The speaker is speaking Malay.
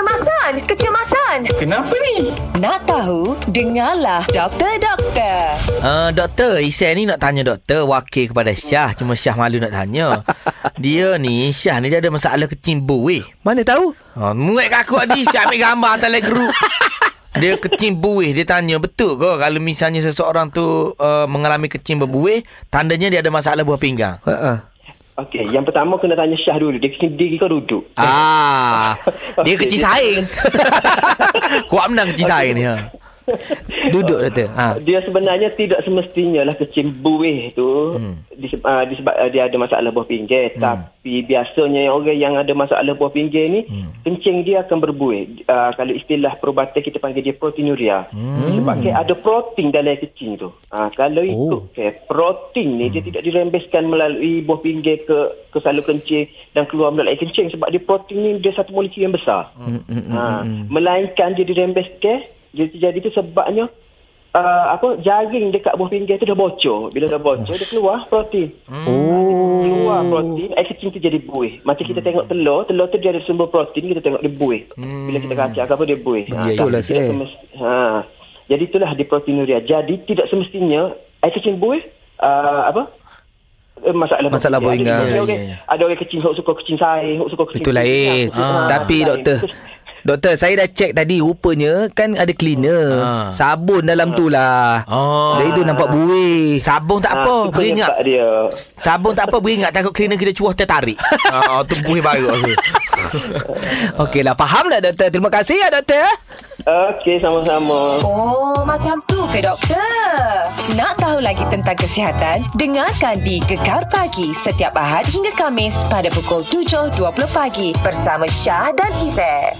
Kecemasan, kecemasan. Kenapa ni? Nak tahu? Dengarlah Doktor Doktor. Uh, doktor, Isan ni nak tanya doktor wakil kepada Syah. Cuma Syah malu nak tanya. dia ni, Syah ni dia ada masalah kecing buih. Mana tahu? Ha, muat kat aku ni, Syah ambil gambar hantar dalam grup. Dia kecing buih Dia tanya Betul ke Kalau misalnya seseorang tu uh, Mengalami kecing berbuih Tandanya dia ada masalah buah pinggang Ha Okey, yang pertama kena tanya Syah dulu. Dia kecil diri kau duduk. Ah, Dia Okey, kecil dia- saing Kuat menang kecil saing ni ha. Duduk doktor. Ha. Dia sebenarnya tidak semestinya lah kecil buih tu hmm. uh, disebab uh, dia ada masalah buah pinggir. Hmm. Tapi biasanya orang yang ada masalah buah pinggir ni, hmm. kencing dia akan berbuih. Uh, kalau istilah perubatan kita panggil dia proteinuria. Hmm. Sebab ke ada protein dalam kencing tu. Uh, kalau ikut ke protein ni, dia tidak dirembeskan melalui buah pinggir ke ke saluran kencing dan keluar melalui kencing. Sebab dia protein ni dia satu molekul yang besar. Hmm. Ha, melainkan dia dirembeskan dia terjadi tu sebabnya uh, apa jaring dekat buah pinggir tu dah bocor. Bila dah bocor dia keluar protein. Oh. Keluar protein, air kecil tu jadi buih. Macam kita tengok telur, telur tu dia ada sumber protein, kita tengok dia buih. Bila kita kacau apa dia buih. Ya, ya, lah, tidak Syed. semest- ha. Jadi itulah di proteinuria. Jadi tidak semestinya air kecil buih uh, apa eh, masalah Masalah. Ada, Ya, orang- ya, ya. ada orang kecil hok suka kecil hok suka kecil. Itu lain. Ah, Tapi lain. doktor, doktor saya dah cek tadi rupanya kan ada cleaner. Ah. Sabun dalam tu lah. Oh. Dari tu nampak buih. Sabun tak Ah, apa Beringat penyebab dia. Sabun tak apa Beringat takut cleaner kita cuah tertarik Ah, Tu buih baru tu Okeylah, faham tak doktor? Terima kasih ya doktor. Okey, sama-sama. Oh, macam tu ke doktor? Nak tahu lagi tentang kesihatan? Dengarkan di Gekar Pagi setiap Ahad hingga Kamis pada pukul 7.20 pagi bersama Syah dan Izzet.